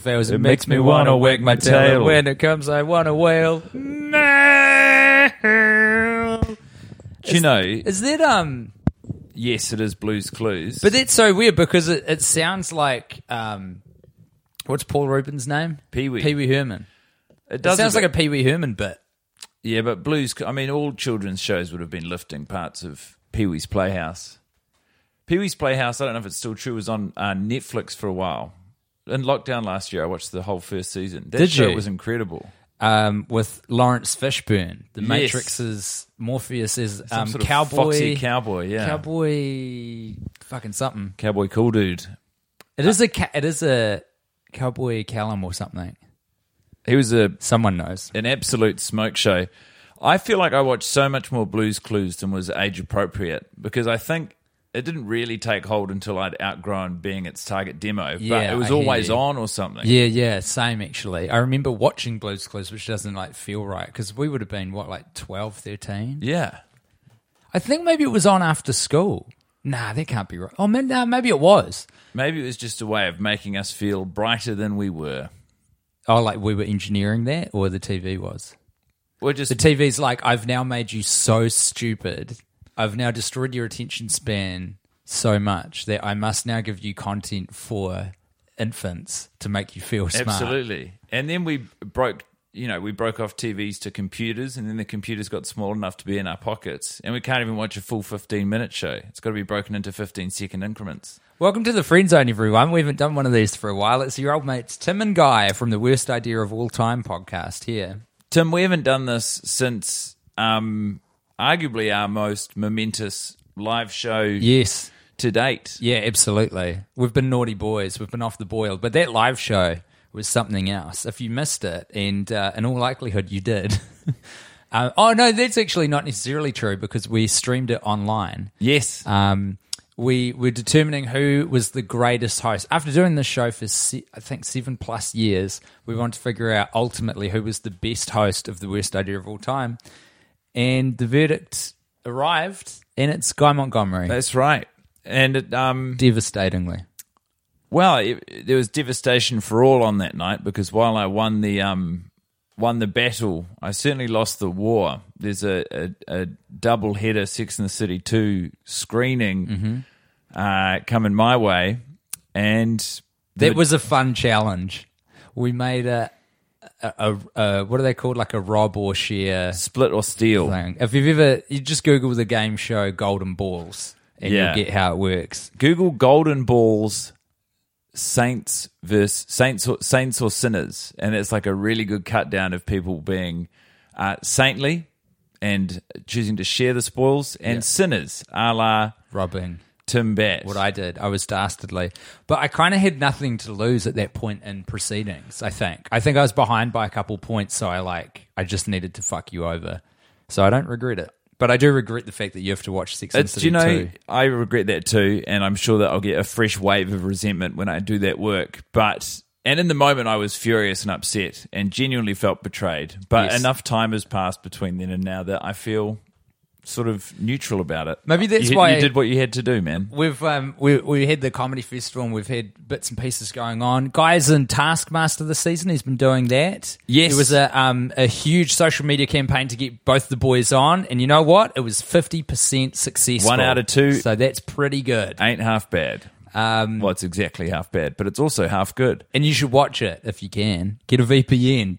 fails. It, It makes, makes me wanna wanna wag my tail. tail. When it comes, I wanna wail. Mail. Do you know? Is that um? Yes, it is Blues Clues. But that's so weird because it, it sounds like um, what's Paul Reubens' name? Pee Wee. Pee Wee Herman. it It does sounds like a Pee Wee Herman bit. yeah, but Blues. I mean, all children's shows would have been lifting parts of Pee Wee's Playhouse. Pee Wee's Playhouse. I don't know if it's still true. Was on uh, Netflix for a while. In lockdown last year, I watched the whole first season. That Did show you? was incredible. Um, with Laurence Fishburne, the Yes. Matrix's Morpheus is Some um, sort of cowboy, foxy cowboy, yeah. cowboy, fucking something. Cowboy cool dude. It is a ca- it is a cowboy Callum or something. He was a Someone knows. an absolute smoke show. I feel like I watched so much more Blues Clues than was age appropriate because I think it didn't really take hold until I'd outgrown being its target demo. but Yeah, it was I always on or something. Yeah, yeah, same actually. I remember watching Blues Clues, which doesn't like feel right because we would have been what like 12, 13? Yeah. I think maybe it was on after school. Nah, that can't be right. Oh, man, nah, maybe it was. Maybe it was just a way of making us feel brighter than we were. Oh, like we were engineering that, or the TV was. We're just The TV's like, I've now made you so stupid. I've now destroyed your attention span so much that I must now give you content for infants to make you feel smart. absolutely. And then we broke, you know, we broke off TVs to computers, and then the computers got small enough to be in our pockets, and we can't even watch a full fifteen minute show. It's got to be broken into fifteen second increments. Welcome to the Friend Zone, everyone. We haven't done one of these for a while. It's your old mates Tim and Guy from the Worst Idea of All Time podcast here. Tim, we haven't done this since um, arguably our most momentous live show Yes. to date. Yeah, absolutely. We've been naughty boys. We've been off the boil. But that live show was something else. If you missed it, and uh, in all likelihood you did. uh, oh, no, that's actually not necessarily true because we streamed it online. Yes. Um, we were determining who was the greatest host. After doing this show for, se- I think, seven plus years, we wanted to figure out ultimately who was the best host of the worst idea of all time. And the verdict arrived, and it's Guy Montgomery. That's right. And it, um, Devastatingly. well, it, there was devastation for all on that night because while I won the um, won the battle, I certainly lost the war. There's a, a, a double header Sex and the City two screening uh, coming my way, and That the- was a fun challenge. We made a, a, a, what are they called? Like a rob or share split or steal. thing. If you've ever, you just Google the game show Golden Balls and Yeah. you'll get how it works. Google Golden Balls Saints versus Saints or, Saints or sinners, and it's like a really good cut down of people being uh, saintly and choosing to share the spoils, and sinners, a la Robbing. What I did, I was dastardly, but I kind of had nothing to lose at that point in proceedings. I think, I think I was behind by a couple points, so I like, I just needed to fuck you over. So I don't regret it. but I do regret the fact that you have to watch Sex and City do you know, too. I regret that too, and I'm sure that I'll get a fresh wave of resentment when I do that work. But and in the moment, I was furious and upset, and genuinely felt betrayed. But Yes. enough time has passed between then and now that I feel sort of neutral about it. Maybe that's you, why- you did what you had to do, man. We've um we we had the comedy festival and we've had bits and pieces going on. Guys in Taskmaster this season, he's been doing that. Yes. It was a um a huge social media campaign to get both the boys on, and you know what? It was fifty percent successful. One out of two. So that's pretty good. Ain't half bad. Um Well, it's exactly half bad, but it's also half good. and you should watch it if you can. Get a VPN.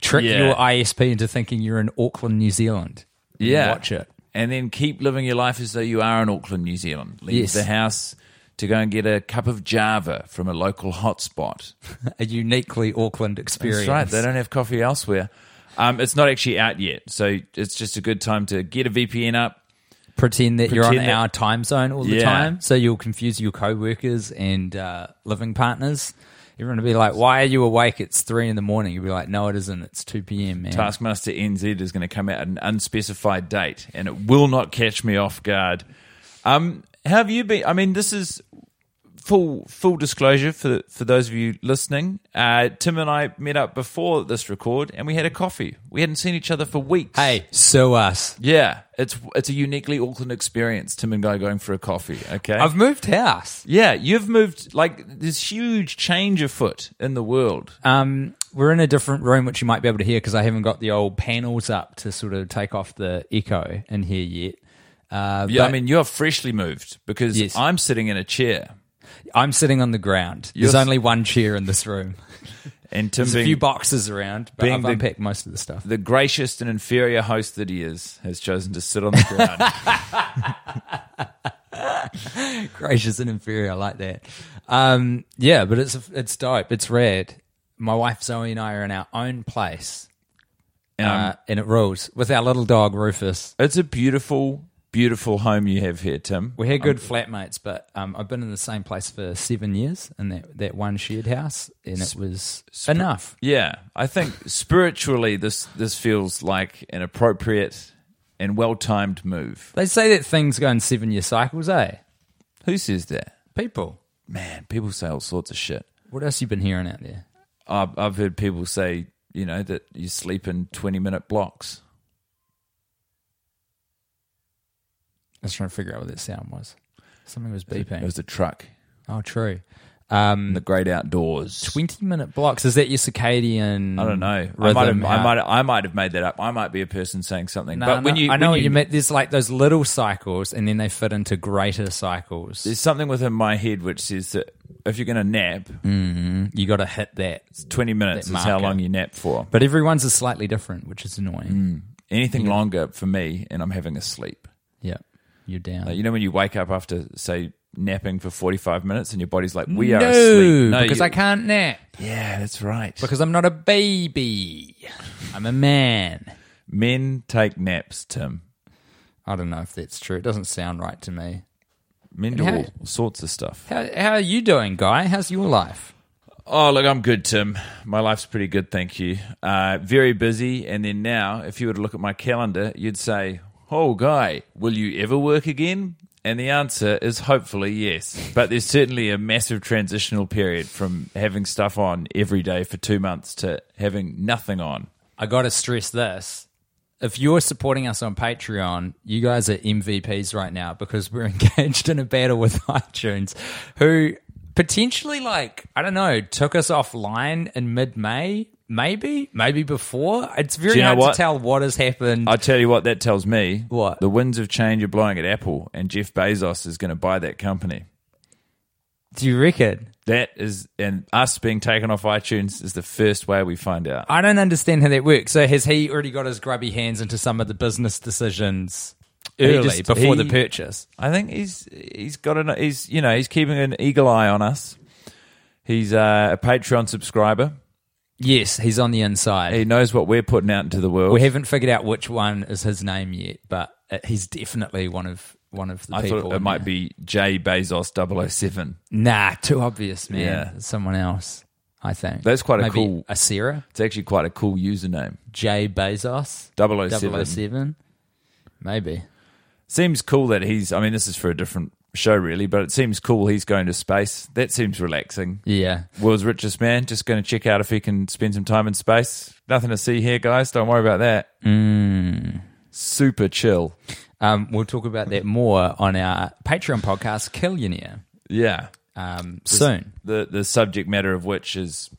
Trick Yeah. your ISP into thinking you're in Auckland, New Zealand. Yeah. Watch it. And then keep living your life as though you are in Auckland, New Zealand. Leave Yes. the house to go and get a cup of Java from a local hotspot. A uniquely Auckland experience. That's right. They don't have coffee elsewhere. Um, it's not actually out yet, so it's just a good time to get a VPN up. pretend that you're on that- our time zone all the Yeah. time, so you'll confuse your co-workers and uh, living partners. Everyone will be like, "Why are you awake? It's three in the morning." You'll be like, "No, it isn't. It's two p.m." Man. Taskmaster NZ is going to come out at an unspecified date, and it will not catch me off guard. Um, how have you been? I mean, this is full full disclosure for for those of you listening. Uh, Tim and I met up before this record, and we had a coffee. We hadn't seen each other for weeks. Hey, so us. yeah, it's it's a uniquely Auckland experience. Tim and Guy going for a coffee. Okay, I've moved house. yeah, you've moved like this huge change afoot in the world. Um, we're in a different room, which you might be able to hear because I haven't got the old panels up to sort of take off the echo in here yet. Uh, Yeah, I mean you're freshly moved because Yes. I'm sitting in a chair. I'm sitting on the ground. There's You're- only one chair in this room. And Tim There's a being few boxes around, but being I've the- unpacked most of the stuff. the gracious and inferior host that he is, has chosen to sit on the ground. gracious and inferior. I like that. Um, yeah, but it's it's dope. It's rad. My wife Zoe and I are in our own place, Um, uh, and it rules with our little dog Rufus. it's a beautiful, beautiful home you have here, Tim. We had good flatmates, but um, I've been in the same place for seven years in that, that one shared house, and it was enough. Yeah, I think spiritually, this this feels like an appropriate and well timed move. They say that things go in seven year cycles, eh? Who says that? People. Man, people say all sorts of shit. What else you been hearing out there? I've, I've heard people say, you know, that you sleep in twenty minute blocks. I was trying to figure out what that sound was. Something was beeping. It was a truck oh, true. Um, the great outdoors. 20 minute blocks. Is that your circadian? I don't know. I might, have, I might, I might have made that up. I might be a person saying something. No, but when you, I know when what you meant. There's like those little cycles, and then they fit into greater cycles. There's something within my head which says that if you're going to nap, You got to hit that. 20 minutes That is how long you nap for. But everyone's is slightly different, which is annoying. Anything longer for me, and I'm having a sleep. Yeah, you're down. Like, you know when you wake up after say napping for 45 minutes, and your body's like, "We are no, asleep." because you- I can't nap. Yeah, that's right. Because I'm not a baby. I'm a man. Men take naps, Tim. I don't know if that's true. It doesn't sound right to me. Men do all sorts of stuff. How, how are you doing, Guy? How's your life? Oh, look, I'm good, Tim. My life's pretty good, thank you. Uh, very busy. And then now, if you were to look at my calendar, you'd say, Oh, Guy, will you ever work again? And the answer is hopefully yes. But there's certainly a massive transitional period from having stuff on every day for two months to having nothing on. I got to stress this. If you're supporting us on Patreon, you guys are MVPs right now because we're engaged in a battle with iTunes, who potentially, like, I don't know, took us offline in mid May, maybe, maybe before. It's very Do you know hard what? to tell what has happened. I tell you what, that tells me What? the winds of change are blowing at Apple, and Jeff Bezos is going to buy that company. Do you reckon? That is, and us being taken off iTunes is the first way we find out. I don't understand how that works. So has he already got his grubby hands into some of the business decisions He early just- before the he- purchase? I think he's he's got an he's you know he's keeping an eagle eye on us. He's uh, a Patreon subscriber. Yes, he's on the inside. He knows what we're putting out into the world. We haven't figured out which one is his name yet, but uh, he's definitely one of one of the I people. thought it might there. be Jay Bezos 007. Nah, too obvious, man. Yeah. It's someone else. I think That's quite a cool- A Sarah It's actually quite a cool username. Jay Bezos 007. 007. Maybe. Seems cool that he's. I mean, this is for a different show, really, but it seems cool he's going to space. That seems relaxing. Yeah. World's richest man, just going to check out if he can spend some time in space. Nothing to see here, guys. Don't worry about that. Super chill. Um, we'll talk about that more on our Patreon podcast, Killionaire, Yeah. um, soon. The the subject matter of which is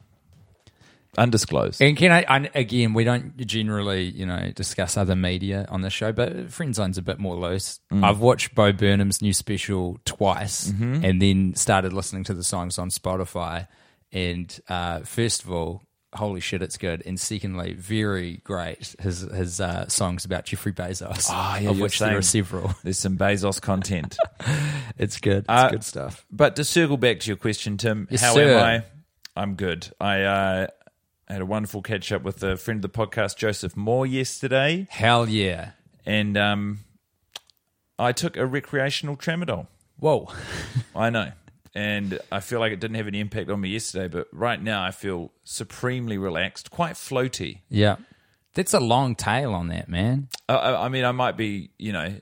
undisclosed. And can I, I again? We don't generally, you know, discuss other media on the show, but Friend Zone's a bit more loose. I've watched Bo Burnham's new special twice, and then started listening to the songs on Spotify. And uh, first of all, holy shit, it's good. And secondly, very great. His his uh, songs about Jeffrey Bezos, Ah, yeah, of you're which there are several. There's some Bezos content. It's good. It's Uh, good stuff. But to circle back to your question, Tim, Yes, how sir. am I? I'm good. I uh, had a wonderful catch up with a friend of the podcast, Joseph Moore, yesterday, Hell yeah! and um, I took a recreational tramadol. Whoa. I know. And I feel like it didn't have any impact on me yesterday, but right now I feel supremely relaxed, quite floaty. Yeah, that's a long tail on that man. I, I I mean, I might be, you know,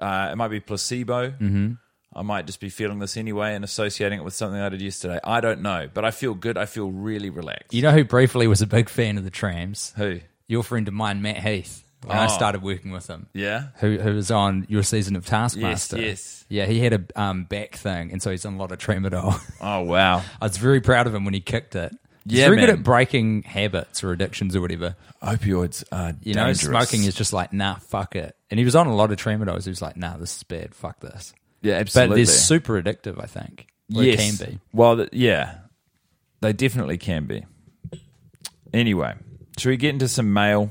uh, it might be placebo. Mm-hmm. I might just be feeling this anyway and associating it with something I did yesterday. I don't know, but I feel good. I feel really relaxed. You know who briefly was a big fan of the trams? Who? Your friend of mine, Matt Heath. When I Oh. started working with him, Yeah. who who was on your season of Taskmaster. yes. Yeah, he had a um, back thing, and so he's on a lot of tramadol. Oh wow. I was very proud of him when he kicked it. He's Yeah, very good at breaking habits or addictions or whatever. Opioids are You know, dangerous. smoking is just like, nah, fuck it. And he was on a lot of tramadol. He was like, nah, this is bad. Fuck this. Yeah, But absolutely. they're super addictive, I think. Yes. can be. Well, th- yeah, they definitely can be. Anyway, should we get into some mail?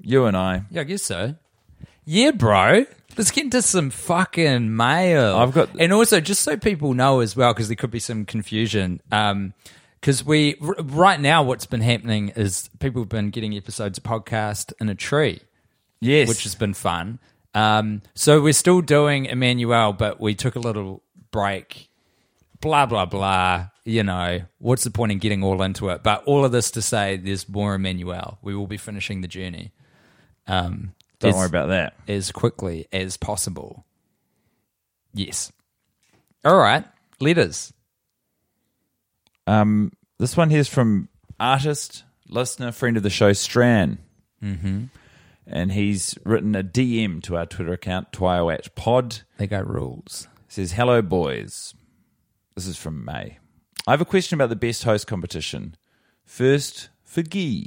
You and I. Yeah, I guess so. Yeah, bro. Let's get into some fucking mail. I've got- and also just so people know as well, because there could be some confusion. Um, because we r- right now, what's been happening is people have been getting episodes of podcast in a tree, Yes. which has been fun. Um, so we're still doing Emmanuelle, but we took a little break. Blah blah blah. You know what's the point in getting all into it? But all of this to say, there's more Emmanuelle. We will be finishing the journey. Um, Don't as- worry about that. as quickly as possible. Yes. All right. Letters. Um, this one here's from artist, listener, friend of the show, Stran. Mm-hmm. And he's written a DM to our Twitter account, Twioat Pod. They got rules. says, Hello, boys. This is from May. I have a question about the best host competition. First, for Guy.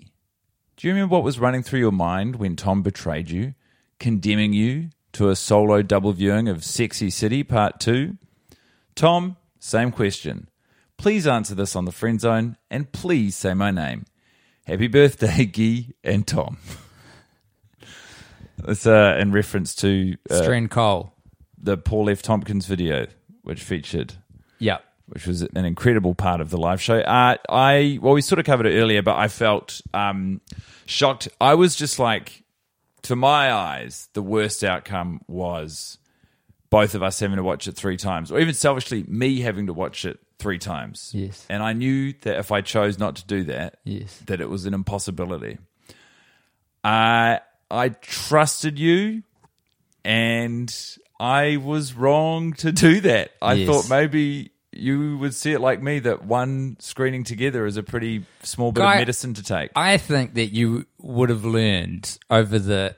Do you remember what was running through your mind when Tom betrayed you, condemning you to a solo double viewing of Sexy City Part 2? Tom, same question. Please answer this on the friend zone and please say my name. Happy birthday, Guy and Tom. It's uh, in reference to uh, Strand Cole. the Paul F. Tompkins video, which featured, Yep. which was an incredible part of the live show. Uh, I well, we sort of covered it earlier, but I felt um, shocked. I was just like, to my eyes, the worst outcome was both of us having to watch it three times, or even selfishly me having to watch it three times. Yes. and I knew that if I chose not to do that, Yes. that it was an impossibility. I I trusted you, and I was wrong to do that. I Yes. thought maybe you would see it like me that one screening together is a pretty small bit Guy- of medicine to take. I think that you would have learned over the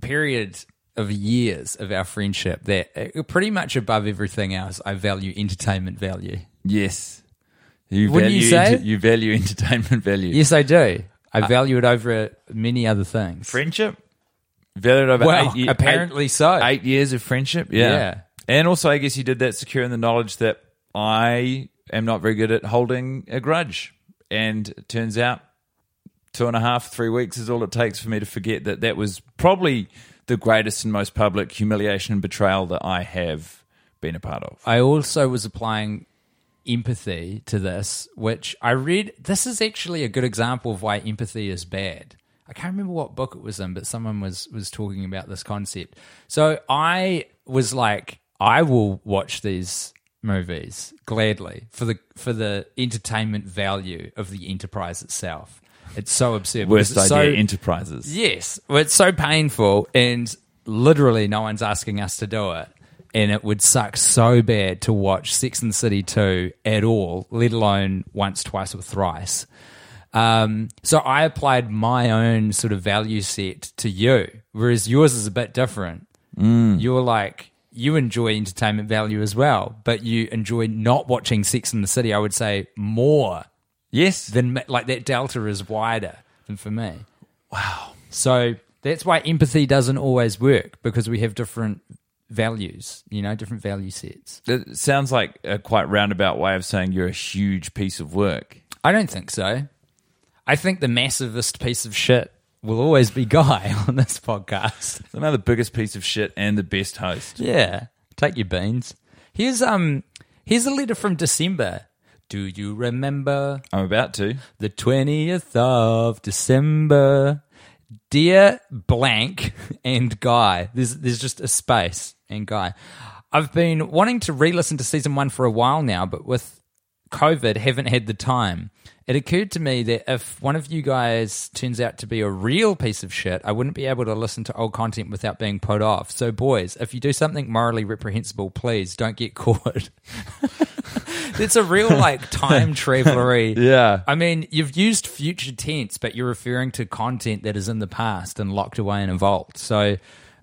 period of years of our friendship that uh, pretty much above everything else, I value entertainment value. yes, you Wouldn't value you say? enter- you value entertainment value. Yes, I do. I value it over uh, many other things. friendship valued over Well, eight, ye- apparently eight- so. Eight years of friendship, yeah. Yeah. And also, I guess you did that secure in the knowledge that I am not very good at holding a grudge. And it turns out two and a half, three weeks is all it takes for me to forget that that was probably the greatest and most public humiliation and betrayal that I have been a part of. I also was applying empathy to this, which I read. This is actually a good example of why empathy is bad. I can't remember what book it was in, but someone was was talking about this concept. So I was like, I will watch these movies gladly for the for the entertainment value of the enterprise itself. It's so absurd. Worst idea so- enterprises. Yes, it's so painful, and literally no one's asking us to do it. And it would suck so bad to watch Sex and the City 2 at all, let alone once, twice, or thrice. Um, so I applied my own sort of value set to you, whereas yours is a bit different. You're like, you enjoy entertainment value as well, but you enjoy not watching Sex and the City, I would say, more Yes. than like that delta is wider than for me. Wow. So that's why empathy doesn't always work because we have different values, you know, different value sets. It sounds like a quite roundabout way of saying you're a huge piece of work. I don't think so. I think the massivest piece of shit will always be Guy on this podcast. I know the biggest piece of shit and the best host. Yeah. Take your beans. Here's um here's a letter from December. Do you remember I'm about to. the 20th of December. Dear blank and Guy. There's there's just a space and Guy. I've been wanting to re-listen to season 1 for a while now, but with COVID haven't had the time. It occurred to me that if one of you guys turns out to be a real piece of shit, I wouldn't be able to listen to old content without being put off. So, boys, if you do something morally reprehensible, please don't get caught. it's a real like time travelery. Yeah. I mean, you've used future tense, but you're referring to content that is in the past and locked away in a vault. So,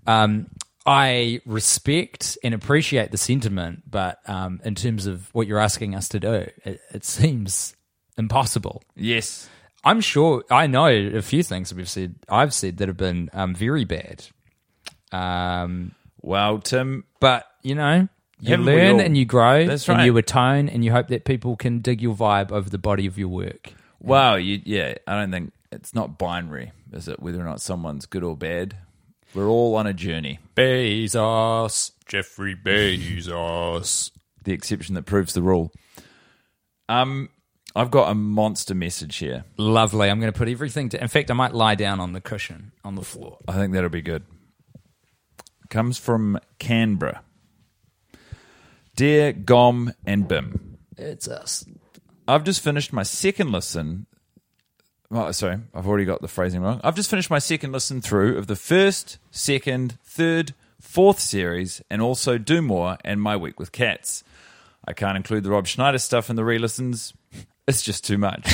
um, I respect and appreciate the sentiment, but um, in terms of what you're asking us to do, it, it seems impossible. Yes. I'm sure I know a few things that we've said, I've said that have been um, very bad. Um, Well, Tim, but you know, you learn and you grow, That's and you atone, and you hope that people can dig your vibe over the body of your work. wow, you, yeah, I don't think it's not binary, is it? Whether or not someone's good or bad. We're all on a journey. Bezos, Jeffrey Bezos. The exception that proves the rule. Um, I've got a monster message here. Lovely. I'm going to put everything to. In fact, I might lie down on the cushion on the floor. I think that'll be good. Comes from Canberra. Dear Gom and Bim, It's us. I've just finished my second listen. Oh, sorry, I've already got the phrasing wrong. I've just finished my second listen through of the first, second, third, fourth series, and also Do More and My Week with Cats. I can't include the Rob Schneider stuff in the re listens. It's just too much.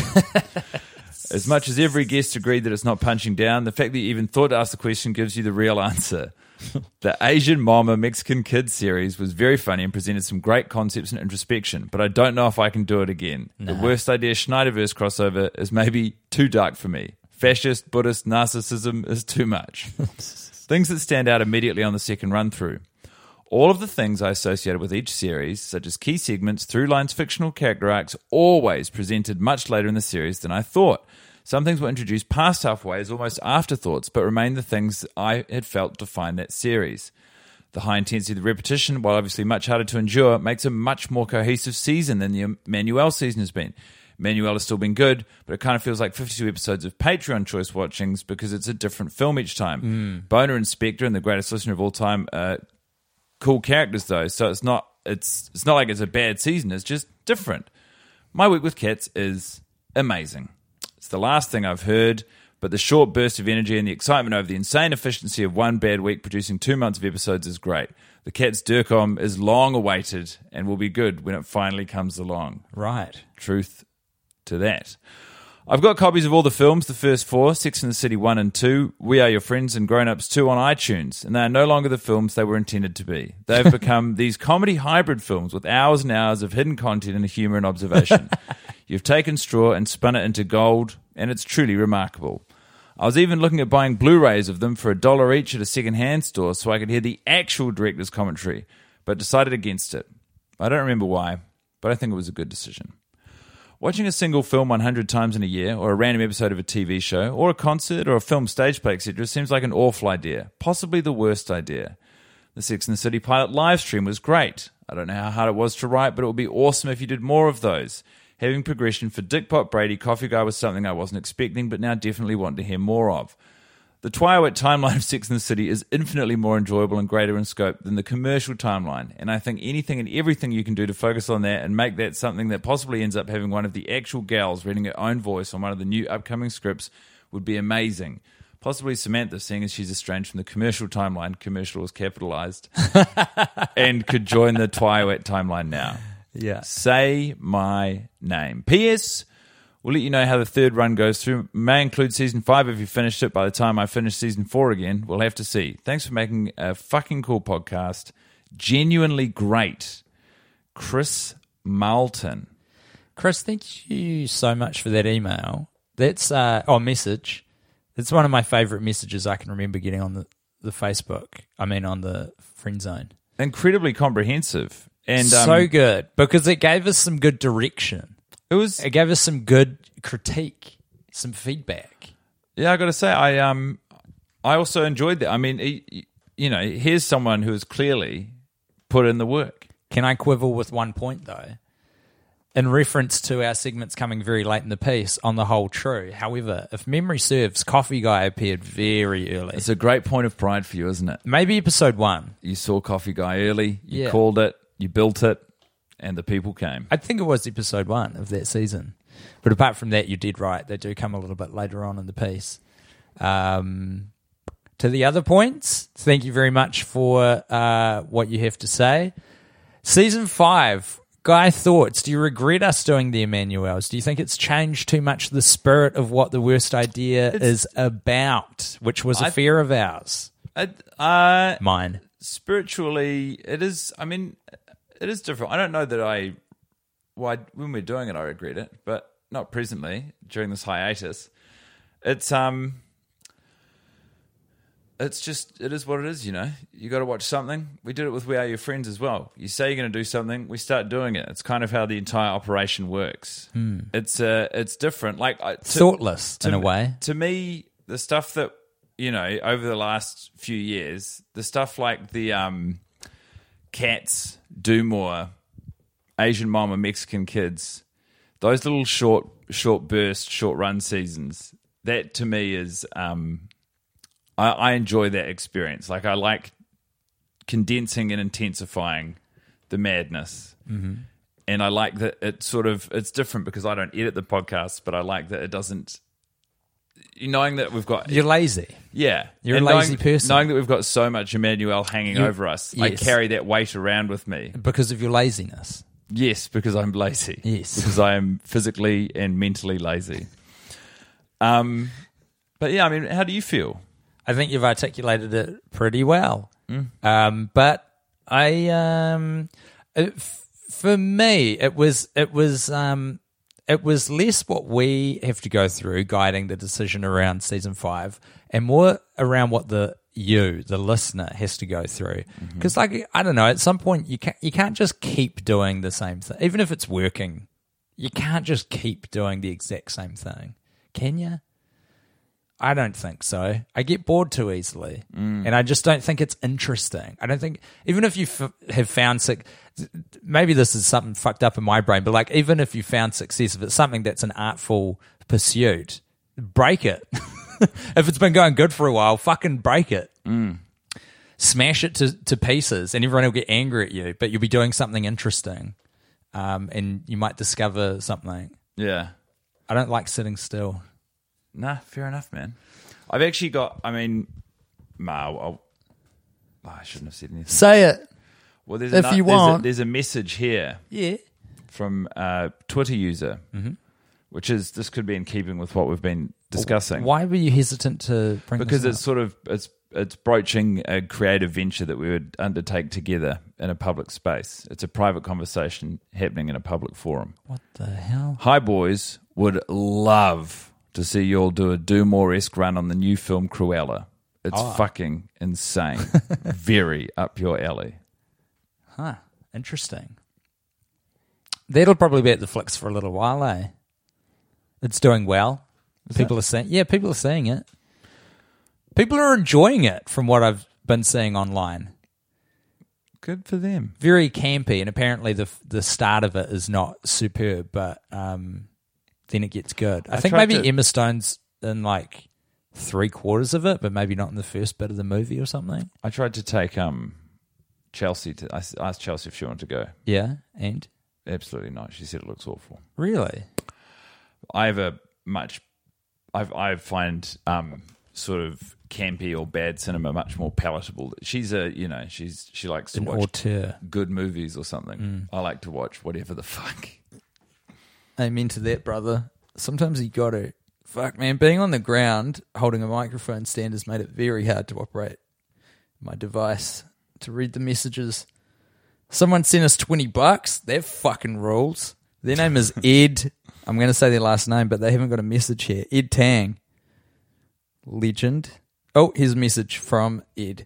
As much as every guest agreed that it's not punching down, the fact that you even thought to ask the question gives you the real answer. the Asian Mama Mexican Kids series was very funny and presented some great concepts and introspection, but I don't know if I can do it again. The worst idea Schneiderverse crossover is maybe too dark for me. Fascist, Buddhist narcissism is too much. things that stand out immediately on the second run through. All of the things I associated with each series, such as key segments, through lines, fictional character arcs, always presented much later in the series than I thought. Some things were introduced past halfway as almost afterthoughts, but remained the things I had felt define that series. The high intensity of the repetition, while obviously much harder to endure, makes a much more cohesive season than the Manuel season has been. Manuel has still been good, but it kind of feels like 52 episodes of Patreon choice watchings because it's a different film each time. Boner and Spectre and the greatest listener of all time uh, cool characters though, so it's not it's it's not like it's a bad season. It's just different. My week with cats is amazing. It's the last thing I've heard, but the short burst of energy and the excitement over the insane efficiency of one bad week producing two months of episodes is great. The Cats Durcom is long awaited and will be good when it finally comes along. Right. Truth to that. I've got copies of all the films, the first four, Sex and the City 1 and 2, We Are Your Friends and Grown Ups 2 on iTunes, and they are no longer the films they were intended to be. They've become these comedy hybrid films with hours and hours of hidden content and humor and observation. You've taken straw and spun it into gold, and it's truly remarkable. I was even looking at buying Blu rays of them for a dollar each at a second hand store so I could hear the actual director's commentary, but decided against it. I don't remember why, but I think it was a good decision. Watching a single film 100 times in a year, or a random episode of a TV show, or a concert, or a film stage play, etc., seems like an awful idea. Possibly the worst idea. The Sex and the City pilot live stream was great. I don't know how hard it was to write, but it would be awesome if you did more of those. Having progression for Dick Pop Brady Coffee Guy was something I wasn't expecting, but now definitely want to hear more of. The Twilight timeline of Sex and the City is infinitely more enjoyable and greater in scope than the commercial timeline, and I think anything and everything you can do to focus on that and make that something that possibly ends up having one of the actual gals reading her own voice on one of the new upcoming scripts would be amazing. possibly Samantha, seeing as she's estranged from the commercial timeline, commercial was capitalized, and could join the Twilight timeline now. Yeah. Say my name. P.S. We'll let you know how the third run goes through. May include season five if you finished it. By the time I finish season four again, we'll have to see. Thanks for making a fucking cool podcast. Genuinely great. Chris Malton. Chris, thank you so much for that email. That's uh oh message. It's one of my favorite messages I can remember getting on the, the Facebook. I mean on the friend zone. Incredibly comprehensive. And um, so good because it gave us some good direction. It was It gave us some good critique, some feedback. Yeah, I got to say, I um, I also enjoyed that. I mean, he, you know, here's someone who has clearly put in the work. Can I quibble with one point though? In reference to our segments coming very late in the piece, on the whole, true. However, if memory serves, Coffee Guy appeared very early. It's a great point of pride for you, isn't it? Maybe episode one. You saw Coffee Guy early, you Yeah. called it, you built it, and the people came. I think it was episode one of that season. But apart from that, you did right. They do come a little bit later on in the piece. Um, to the other points, thank you very much for uh, what you have to say. Season five, Guy thoughts. Do you regret us doing the Emmanuelles? Do you think it's changed too much the spirit of what the worst idea is about, which was a I- fear of ours? Uh, uh, Mine. spiritually, it is. I mean, it is different. I don't know that I, why when we're doing it, I regret it, but not presently during this hiatus. It's um, it's just it is what it is. You know, you got to watch something. We did it with We Are Your Friends as well. You say you're going to do something, we start doing it. It's kind of how the entire operation works. It's uh, it's different. Like to- Thoughtless, in a way. To me, the stuff that you know over the last few years, the stuff like the um, cats, do more, Asian mom and Mexican kids, those little short, short burst, short run seasons. That to me is, um, I, I enjoy that experience. Like I like condensing and intensifying the madness. And I like that it sort of it's different because I don't edit the podcast, but I like that it doesn't. Knowing that we've got You're lazy. yeah, You're a lazy knowing, person. Knowing that we've got so much Emmanuelle hanging You- over us, I yes. carry that weight around with me. Because of your laziness. Yes, because I'm lazy. Yes. because I am physically and mentally lazy. Um, but yeah, I mean, how do you feel? I think you've articulated it pretty well. Um, but I, um, it, f- for me, it was it was um, it was less what we have to go through guiding the decision around season five, and more around what the you, the listener, has to go through. Mm-hmm. Because, like, I don't know, at some point you can't you can't just keep doing the same thing, even if it's working. You can't just keep doing the exact same thing, can you? I don't think so. I get bored too easily, and I just don't think it's interesting. I don't think even if you f- have found suc maybe this is something fucked up in my brain, but like even if you found success, if it's something that's an artful pursuit, break it. if it's been going good for a while, fucking break it. Smash it to, to pieces, and everyone will get angry at you. But you'll be doing something interesting, um, and you might discover something. Yeah, I don't like sitting still. Nah, fair enough, man. I've actually got. I mean, nah, I'll, oh, I shouldn't have said anything. Say it. Well, there's if ano- you there's a- want. there's a message here Yeah. from a Twitter user, Mm-hmm. which is this could be in keeping with what we've been discussing. Why were you hesitant to bring because it's sort of it's it's broaching a creative venture that we would undertake together in a public space. It's a private conversation happening in a public forum. What the hell? Hi boys, would love to see you all do a do more esque run on the new film Cruella. It's Ah. fucking insane. Very up your alley. Huh. Interesting. That'll probably be at the flicks for a little while, eh? It's doing well. people are saying, yeah, people are saying it. People are enjoying it from what I've been seeing online. Good for them. Very campy, and apparently the the start of it is not superb, but um, then it gets good. I, I think maybe to- Emma Stone's in like three quarters of it, but maybe not in the first bit of the movie or something. I tried to take um Chelsea to I asked Chelsea if she wanted to go. Yeah, and Absolutely not. She said it looks awful. really, I have a much. I've, I find um, sort of campy or bad cinema much more palatable. She's a you know she's she likes to An watch auteur. good movies or something. Mm. I like to watch whatever the fuck. Amen to that, brother. Sometimes you got to. Fuck, man. Being on the ground holding a microphone stand has made it very hard to operate my device to read the messages. Someone sent us 20 bucks. They're fucking rules. Their name is Ed. I'm going to say their last name, but they haven't got a message here. Ed Tang. Legend. Oh, here's a message from Ed.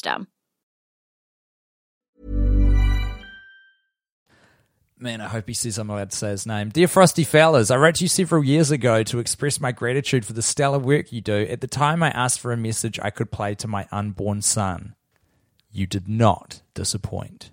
Man, I hope he says I'm allowed to say his name. Dear Frosty Fellas, I wrote to you several years ago to express my gratitude for the stellar work you do. At the time, I asked for a message I could play to my unborn son. You did not disappoint.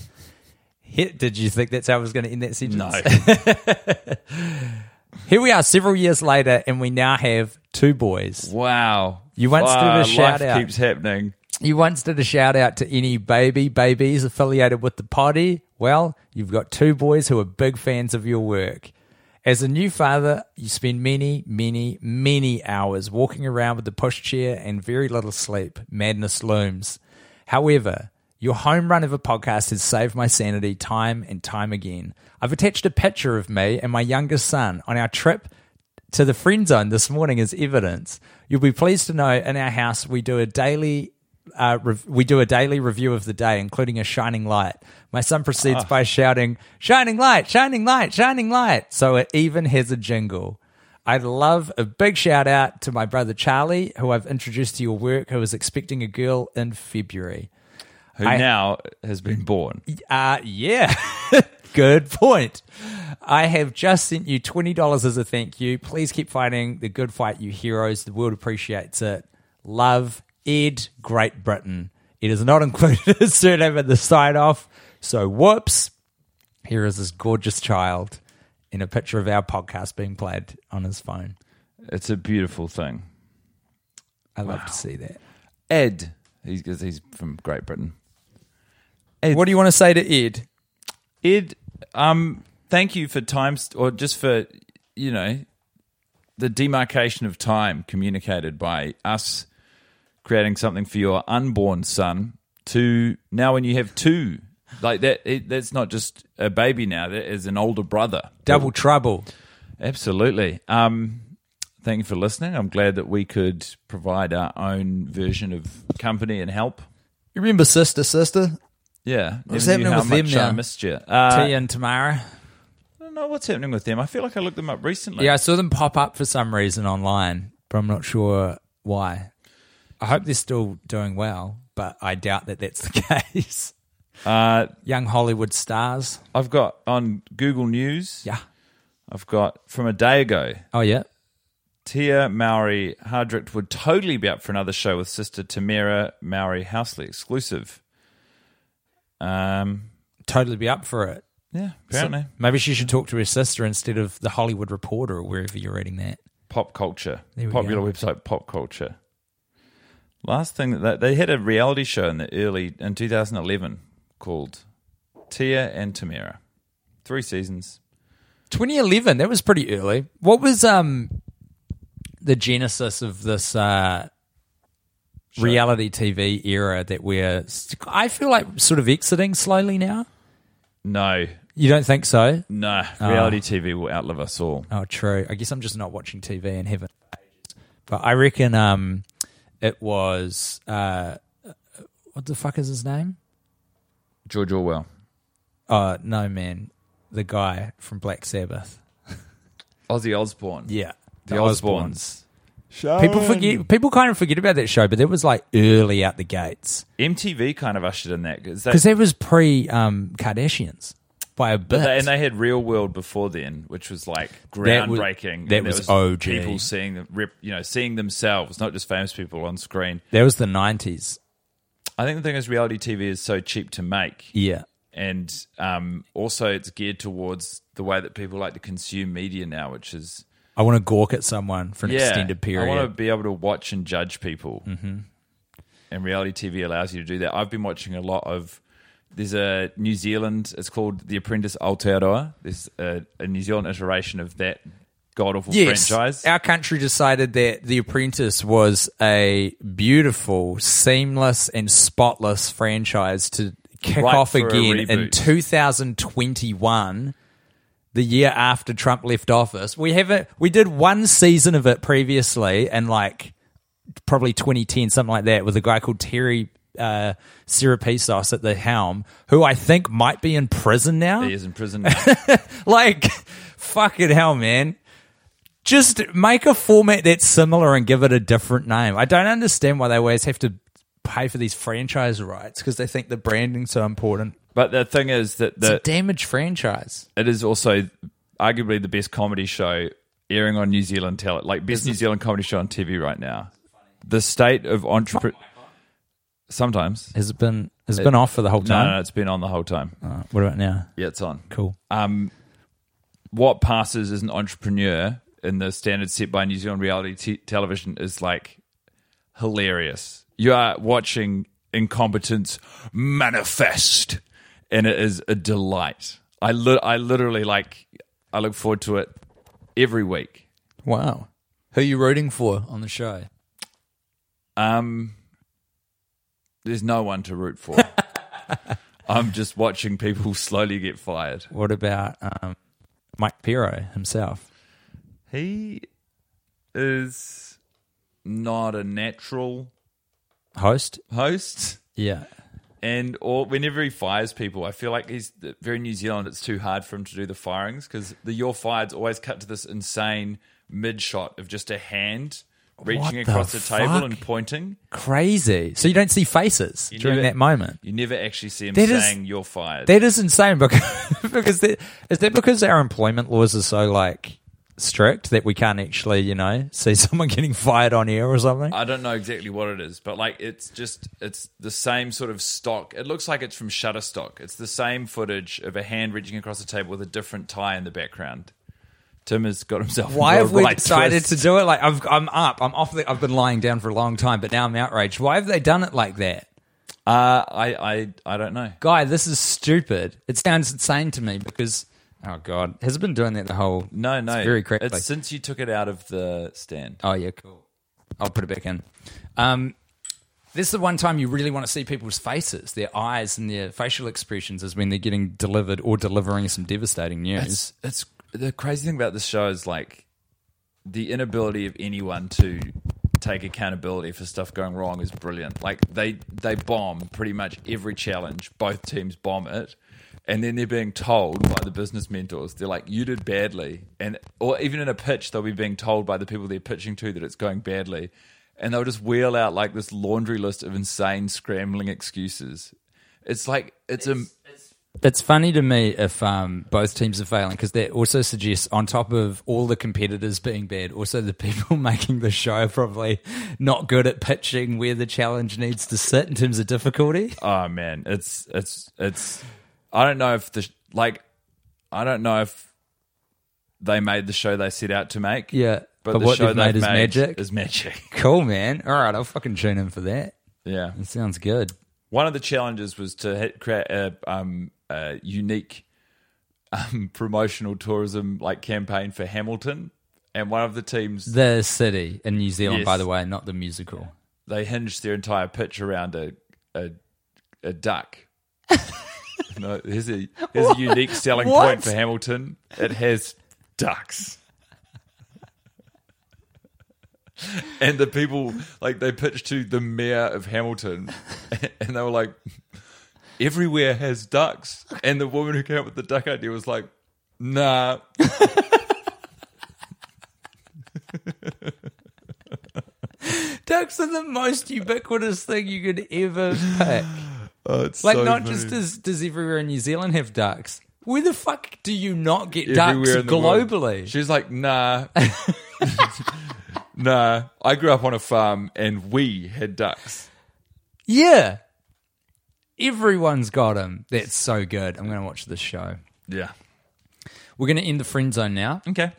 Hit, did you think that's how I was going to end that sentence? No. Here we are several years later, and we now have two boys. wow. You once did a Wow, shout life out. keeps happening. You once did a shout out to any baby babies affiliated with the potty. Well, you've got two boys who are big fans of your work. As a new father, you spend many, many, many hours walking around with the pushchair and very little sleep. Madness looms. However, your home run of a podcast has saved my sanity time and time again. I've attached a picture of me and my youngest son on our trip to the friend zone this morning as evidence. You'll be pleased to know in our house we do a daily uh, rev- we do a daily review of the day, including a shining light. My son proceeds by shouting, "Shining light, shining light, shining light!" So it even has a jingle. I'd love a big shout out to my brother Charlie, who I've introduced to your work, who is expecting a girl in February. Who I- now has been born. Uh, yeah. good point. I have just sent you $20 as a thank you. Please keep fighting the good fight, you heroes. The world appreciates it. Love, Ed, Great Britain. It is not included as surname at the sign off. So, whoops. Here is this gorgeous child in a picture of our podcast being played on his phone. It's a beautiful thing. I love to see that. Ed, he's he's from Great Britain. Ed, What do you want to say to Ed? Ed, um, thank you for times st- or just for you know, the demarcation of time communicated by us creating something for your unborn son. To now, when you have two, like that, it, that's not just a baby now. That is an older brother. Double trouble. Absolutely. Um, thank you for listening. I'm glad that we could provide our own version of company and help. You remember Sister, Sister? Yeah, What's happening with them now? I missed you. Uh, Tia and Tamera. I don't know what's happening with them. I feel like I looked them up recently. Yeah, I saw them pop up for some reason online, but I'm not sure why. I hope they're still doing well. but I doubt that that's the case. Uh, Young Hollywood stars. I've got on Google News. Yeah. I've got from a day ago. Oh yeah. Tia Mowry Hardrict would totally be up for another show with sister Tamera Mowry Housley exclusive. Um, Totally be up for it. yeah, apparently So maybe she should talk to her sister instead of the Hollywood Reporter or wherever you're reading that. pop culture, popular go. website pop culture. Last thing that they had a reality show in the early in 2011 called Tia and Tamera, three seasons. 2011. That was pretty early. What was um the genesis of this uh, reality TV era that we're? I feel like sort of exiting slowly now. No, You don't think so? no, reality TV will outlive us all. Oh, true. I guess I'm just not watching TV and haven't. But I reckon um, it was uh, what the fuck is his name? George Orwell, Uh no, man, the guy from Black Sabbath. Ozzy Osbourne, Yeah, the Osbournes. People forget. People kind of forget about that show, but that was like early out the gates MTV kind of ushered in that because because that was pre um, Kardashians by a bit. And they had Real World before then, which was like That was- groundbreaking. that there was OG. People seeing them, rep, you know, seeing themselves, not just famous people on screen. that was the nineties. I think the thing is, reality TV is so cheap to make, Yeah, and um, also it's geared towards the way that people like to consume media now, which is I want to gawk at someone for an yeah, extended period. I want to be able to watch and judge people, mm-hmm. and reality TV allows you to do that. I've been watching a lot of. There's a New Zealand. It's called The Apprentice Aotearoa. There's a, a New Zealand iteration of that god awful yes, franchise. our country decided that The Apprentice was a beautiful, seamless, and spotless franchise to kick Right off again in 2021, the year after Trump left office. We haven't. We did one season of it previously, and like probably 2010, something like that, with a guy called Terry. Uh, Serepisos at the helm, who I think might be in prison now. He is in prison. now. Like, fucking hell, man. Just make a format that's similar and give it a different name. I don't understand why they always have to pay for these franchise rights because they think the branding's so important. but the thing is that It's a the, damaged franchise. it is also arguably the best comedy show airing on New Zealand tele like best New Zealand comedy show on TV right now. The state of entrepreneur. Sometimes. Has it been has it been off for the whole No, time? no, no, it's been on the whole time. Uh, what about now? Yeah, it's on. Cool. um, what passes as an entrepreneur in the standards set by New Zealand reality t- television is like hilarious. You are watching incompetence manifest, and it is a delight. I li- I literally like. I look forward to it every week. Wow. Who are you rooting for on the show? Um, there's no one to root for. I'm just watching people slowly get fired. What about um, Mike Pero himself? He is not a natural Host? host. Yeah. And or whenever he fires people, I feel like he's very New Zealand. It's too hard for him to do the firings because the "you're fired's always cut to this insane mid shot of just a hand reaching What across the, table and pointing. Crazy. So you don't see faces You during never- that moment. You never actually see him That is- saying "you're fired." That is insane because because that, is that because our employment laws are so like strict that we can't actually you know see someone getting fired on air or something. I don't know exactly what it is, but like it's just it's the same sort of stock. It looks like it's from Shutterstock. It's the same footage of a hand reaching across the table with a different tie in the background. Tim has got himself. Why have we right decided twist. to do it? Like I've, I'm up. I'm off. The, I've been lying down for a long time, but now I'm outraged. Why have they done it like that? Uh, I, I, I don't know. Guy, this is stupid. It sounds insane to me because oh god, has it been doing that the whole? No, no. it's very correctly. It's since you took it out of the stand. Oh yeah, cool. I'll put it back in. Um, this is the one time you really want to see people's faces, their eyes, and their facial expressions, is when they're getting delivered or delivering some devastating news. It's, it's the crazy thing about this show is like the inability of anyone to take accountability for stuff going wrong is brilliant. Like they they bomb pretty much every challenge. Both teams bomb it. And then they're being told by the business mentors, they're like, "You did badly," and or even in a pitch, they'll be being told by the people they're pitching to that it's going badly, and they'll just wheel out like this laundry list of insane scrambling excuses. It's like it's, a It's funny to me if um, both teams are failing because that also suggests, on top of all the competitors being bad, also the people making the show are probably not good at pitching where the challenge needs to sit in terms of difficulty. oh man, it's it's it's. I don't know if the like, I don't know if they made the show they set out to make. Yeah, but, but the what show they've made they've is magic. Is magic. Cool, man. All right, I'll fucking tune in for that. Yeah. It sounds good. One of the challenges was to hit, create a, um, a unique um, promotional tourism like campaign for Hamilton, and one of the teams The city in New Zealand, Yes. by the way, not the musical. they hinged their entire pitch around a a, a duck. no, here's a here's a unique selling What? point for Hamilton. It has ducks. And the people like they pitched to the mayor of Hamilton, and they were like, "Everywhere has ducks." And the woman who came up with the duck idea was like, "Nah, Ducks are the most ubiquitous thing you could ever pick. oh, it's Like, so not funny." just does does everywhere in New Zealand have ducks. Where the fuck do you not get everywhere ducks in the world. globally? She's like, nah. nah. I grew up on a farm and we had ducks. Yeah, everyone's got them. That's so good. I'm going to watch this show. Yeah. We're going to end the friend zone now Okay.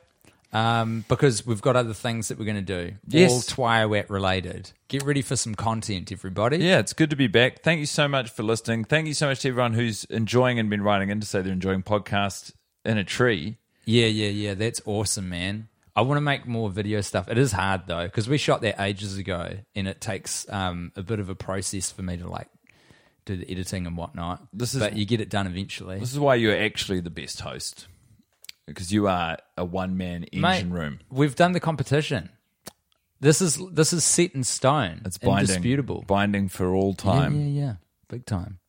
um, because we've got other things that we're going to do. Yes. all Twilight related. Get ready for some content, everybody. Yeah, it's good to be back. Thank you so much for listening. Thank you so much to everyone who's enjoying and been writing in to say they're enjoying podcast in a tree. Yeah, yeah, yeah. That's awesome, man. I want to make more video stuff. It is hard though because we shot that ages ago, and it takes um, a bit of a process for me to like do the editing and whatnot. This is- but you get it done eventually. This is why you're actually the best host. Because you are a one man engine Mate, room. We've done the competition. This is this is set in stone. It's binding. indisputable. Binding for all time. Yeah, yeah, yeah. Big time.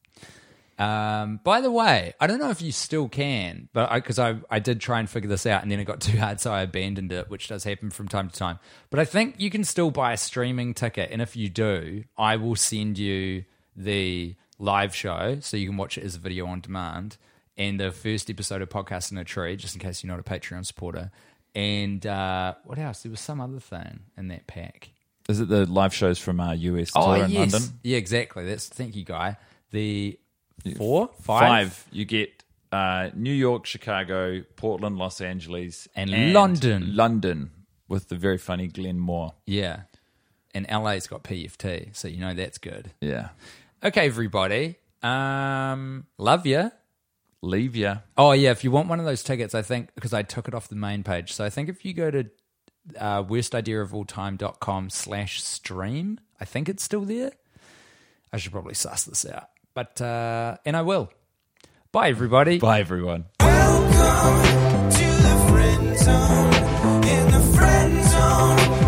Um, by the way, I don't know if you still can, but because I, I, did try and figure this out and then it got too hard, so I abandoned it, which does happen from time to time. But I think you can still buy a streaming ticket, and if you do, I will send you the live show so you can watch it as a video on demand and the first episode of Podcast in a Tree, just in case you're not a Patreon supporter. And uh, what else? There was some other thing in that pack. Is it the live shows from our US tour Oh in yes, London? yeah, exactly. That's thank you, guy. The four, five, Five. You get uh, New York, Chicago, Portland, Los Angeles, And London. London with the very funny Glenn Moore. yeah, and LA's got PFT, so you know that's good. Yeah. Okay, everybody, um, love you. Leave ya. Oh yeah, if you want one of those tickets, I think because I took it off the main page. So I think if you go to uh, worstideaofalltime.com slash stream, I think it's still there. I should probably suss this out, but uh, and I will. Bye, everybody. Bye, everyone. Welcome to the friend zone. In the friend zone,